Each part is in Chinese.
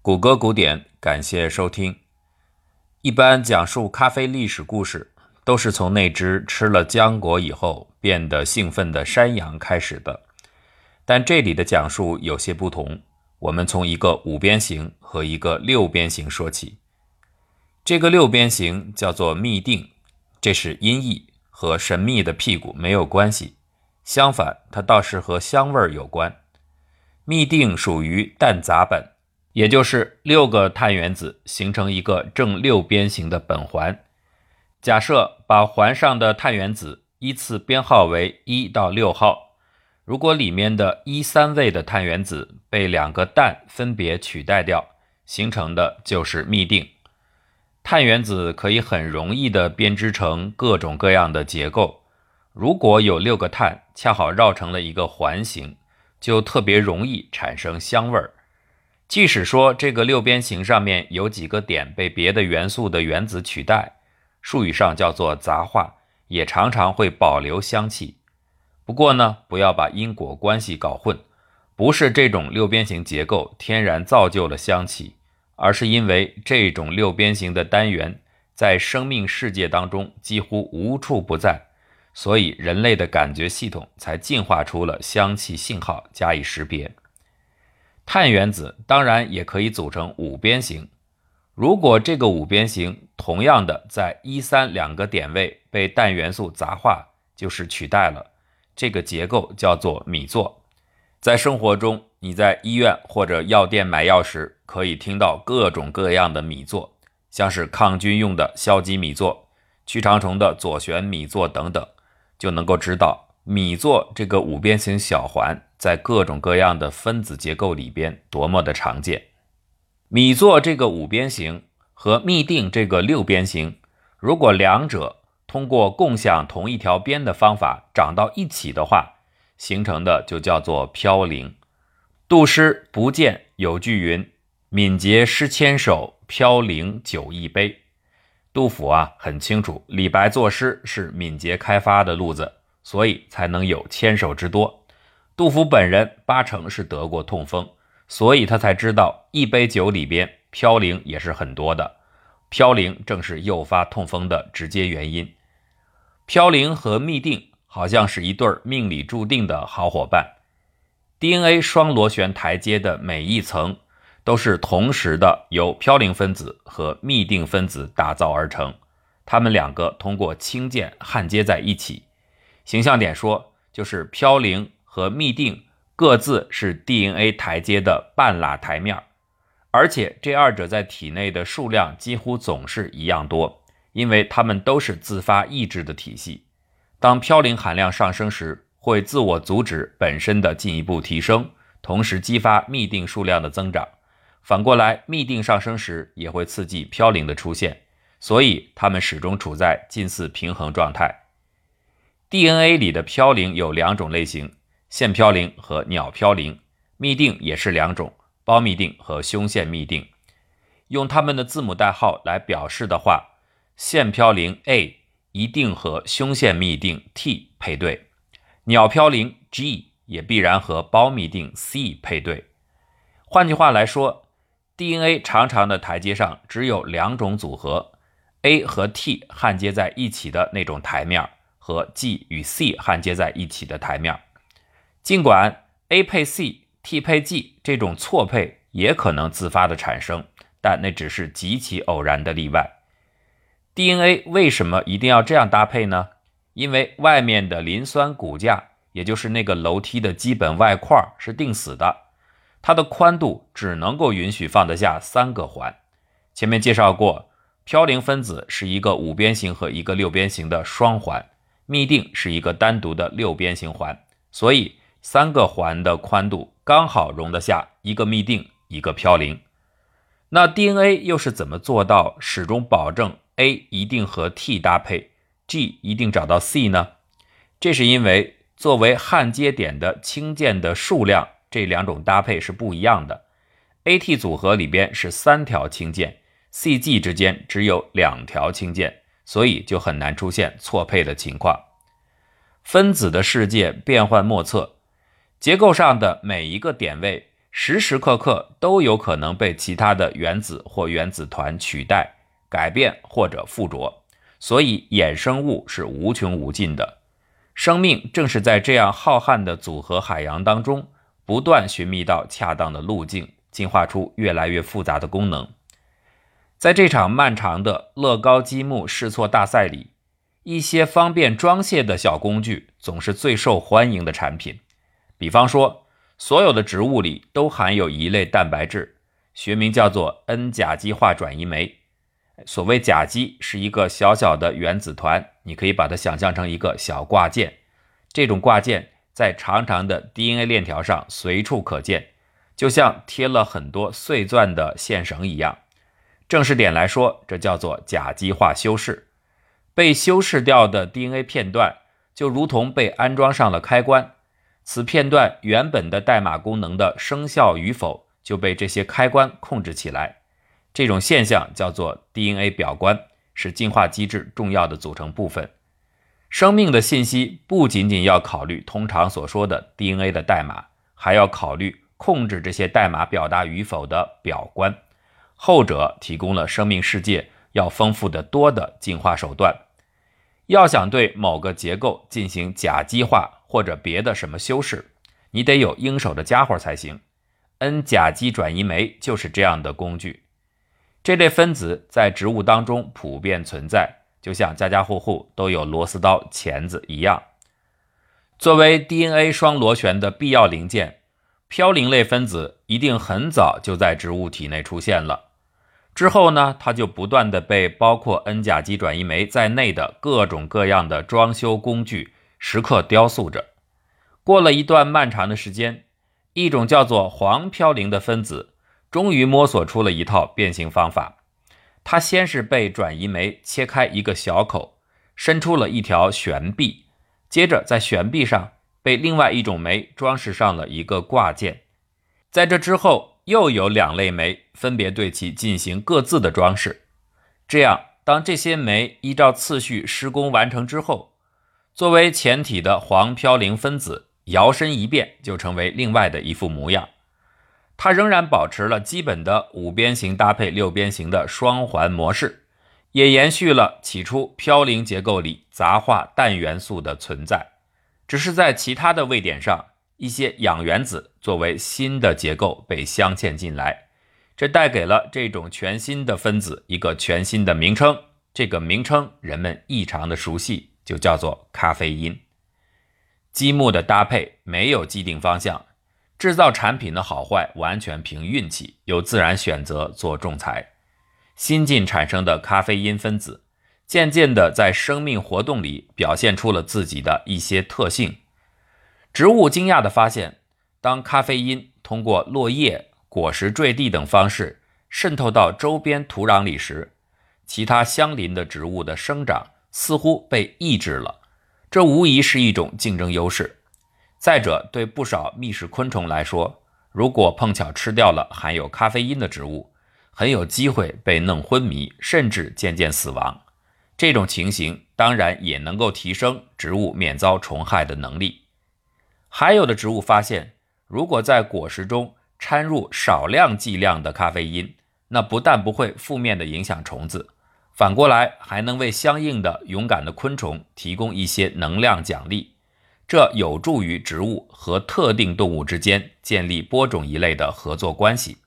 谷歌古典，感谢收听。一般讲述咖啡历史故事，都是从那只吃了浆果以后变得兴奋的山羊开始的。但这里的讲述有些不同，我们从一个五边形和一个六边形说起。这个六边形叫做嘧啶，这是音译，和神秘的屁股没有关系。相反，它倒是和香味儿有关。嘧啶属于氮杂苯，也就是六个碳原子形成一个正六边形的苯环。假设把环上的碳原子依次编号为一到六号，如果里面的一三位的碳原子被两个氮分别取代掉，形成的就是嘧啶。碳原子可以很容易地编织成各种各样的结构。如果有六个碳恰好绕成了一个环形，就特别容易产生香味儿。即使说这个六边形上面有几个点被别的元素的原子取代，术语上叫做杂化，也常常会保留香气。不过呢，不要把因果关系搞混，不是这种六边形结构天然造就了香气，而是因为这种六边形的单元在生命世界当中几乎无处不在。所以，人类的感觉系统才进化出了香气信号加以识别。碳原子当然也可以组成五边形。如果这个五边形同样的在一三两个点位被氮元素杂化，就是取代了。这个结构叫做米座。在生活中，你在医院或者药店买药时，可以听到各种各样的米座，像是抗菌用的硝基米座、驱长虫的左旋米座等等。就能够知道米座这个五边形小环在各种各样的分子结构里边多么的常见。米座这个五边形和嘧啶这个六边形，如果两者通过共享同一条边的方法长到一起的话，形成的就叫做飘零。杜诗不见有句云：“敏捷诗千首，飘零酒一杯。”杜甫啊，很清楚李白作诗是敏捷开发的路子，所以才能有千首之多。杜甫本人八成是得过痛风，所以他才知道一杯酒里边嘌呤也是很多的。嘌呤正是诱发痛风的直接原因。嘌呤和嘧啶好像是一对命里注定的好伙伴。DNA 双螺旋台阶的每一层。都是同时的，由嘌呤分子和嘧啶分子打造而成。它们两个通过氢键焊接在一起。形象点说，就是嘌呤和嘧啶各自是 DNA 台阶的半拉台面，而且这二者在体内的数量几乎总是一样多，因为它们都是自发抑制的体系。当嘌呤含量上升时，会自我阻止本身的进一步提升，同时激发嘧啶数量的增长。反过来，嘧啶上升时也会刺激嘌呤的出现，所以它们始终处在近似平衡状态。DNA 里的嘌呤有两种类型：腺嘌呤和鸟嘌呤。嘧啶也是两种：胞嘧啶和胸腺嘧啶。用它们的字母代号来表示的话，腺嘌呤 A 一定和胸腺嘧啶 T 配对，鸟嘌呤 G 也必然和胞嘧啶 C 配对。换句话来说，DNA 长长的台阶上只有两种组合：A 和 T 焊接在一起的那种台面，和 G 与 C 焊接在一起的台面。尽管 A 配 C，T 配 G 这种错配也可能自发的产生，但那只是极其偶然的例外。DNA 为什么一定要这样搭配呢？因为外面的磷酸骨架，也就是那个楼梯的基本外块是定死的。它的宽度只能够允许放得下三个环。前面介绍过，嘌呤分子是一个五边形和一个六边形的双环，嘧啶是一个单独的六边形环，所以三个环的宽度刚好容得下一个嘧啶，一个嘌呤。那 DNA 又是怎么做到始终保证 A 一定和 T 搭配，G 一定找到 C 呢？这是因为作为焊接点的氢键的数量。这两种搭配是不一样的。AT 组合里边是三条氢键，CG 之间只有两条氢键，所以就很难出现错配的情况。分子的世界变幻莫测，结构上的每一个点位时时刻刻都有可能被其他的原子或原子团取代、改变或者附着，所以衍生物是无穷无尽的。生命正是在这样浩瀚的组合海洋当中，不断寻觅到恰当的路径，进化出越来越复杂的功能。在这场漫长的乐高积木试错大赛里，一些方便装卸的小工具总是最受欢迎的产品。比方说，所有的植物里都含有一类蛋白质，学名叫做 N 甲基化转移酶。所谓甲基是一个小小的原子团，你可以把它想象成一个小挂件。这种挂件在长长的 DNA 链条上随处可见，就像贴了很多碎钻的线绳一样。正式点来说，这叫做甲基化修饰。被修饰掉的 DNA 片段就如同被安装上了开关，此片段原本的代码功能的生效与否就被这些开关控制起来。这种现象叫做 DNA 表观，是进化机制重要的组成部分。生命的信息不仅仅要考虑通常所说的 DNA 的代码，还要考虑控制这些代码表达与否的表观。后者提供了生命世界要丰富的多的进化手段。要想对某个结构进行甲基化或者别的什么修饰，你得有应手的家伙才行。N 甲基转移酶就是这样的工具。这类分子在植物当中普遍存在，就像家家户户都有螺丝刀、钳子一样。作为 DNA 双螺旋的必要零件，嘌呤类分子一定很早就在植物体内出现了。之后呢，它就不断的被包括 N 甲基转移酶在内的各种各样的装修工具时刻雕塑着。过了一段漫长的时间，一种叫做黄嘌呤的分子终于摸索出了一套变形方法。它先是被转移酶切开一个小口，伸出了一条悬臂，接着在悬臂上被另外一种酶装饰上了一个挂件。在这之后。又有两类酶分别对其进行各自的装饰，这样，当这些酶依照次序施工完成之后，作为前体的黄嘌呤分子摇身一变，就成为另外的一副模样。它仍然保持了基本的五边形搭配六边形的双环模式，也延续了起初嘌呤结构里杂化氮元素的存在，只是在其他的位点上。一些氧原子作为新的结构被镶嵌进来，这带给了这种全新的分子一个全新的名称。这个名称人们异常的熟悉，就叫做咖啡因。积木的搭配没有既定方向，制造产品的好坏完全凭运气，由自然选择做仲裁。新近产生的咖啡因分子，渐渐地在生命活动里表现出了自己的一些特性。植物惊讶地发现，当咖啡因通过落叶、果实坠地等方式渗透到周边土壤里时，其他相邻的植物的生长似乎被抑制了。这无疑是一种竞争优势。再者，对不少觅食昆虫来说，如果碰巧吃掉了含有咖啡因的植物，很有机会被弄昏迷，甚至渐渐死亡。这种情形当然也能够提升植物免遭虫害的能力。还有的植物发现，如果在果实中掺入少量剂量的咖啡因，那不但不会负面的影响虫子，反过来还能为相应的勇敢的昆虫提供一些能量奖励。这有助于植物和特定动物之间建立播种一类的合作关系。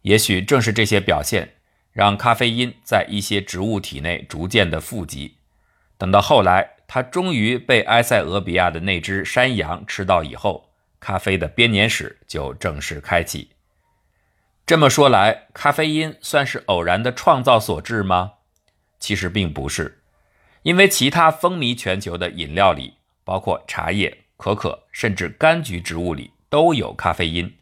也许正是这些表现，让咖啡因在一些植物体内逐渐的富集。等到后来。它终于被埃塞俄比亚的那只山羊吃到以后，咖啡的编年史就正式开启。这么说来，咖啡因算是偶然的创造所致吗？其实并不是，因为其他风靡全球的饮料里，包括茶叶、可可，甚至柑橘植物里都有咖啡因。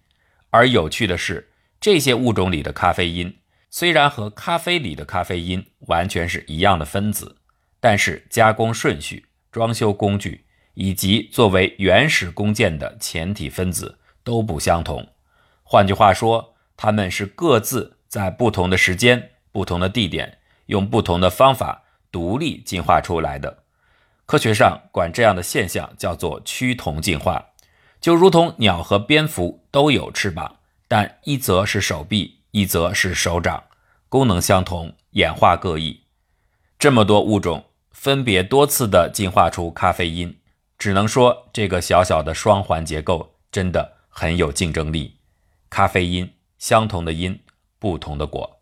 而有趣的是，这些物种里的咖啡因虽然和咖啡里的咖啡因完全是一样的分子。但是加工顺序、装修工具以及作为原始工件的前体分子都不相同。换句话说，它们是各自在不同的时间、不同的地点，用不同的方法独立进化出来的。科学上管这样的现象叫做趋同进化。就如同鸟和蝙蝠都有翅膀，但一则是手臂，一则是手掌，功能相同，演化各异。这么多物种分别多次的进化出咖啡因，只能说这个小小的双环结构真的很有竞争力。咖啡因，相同的因，不同的果。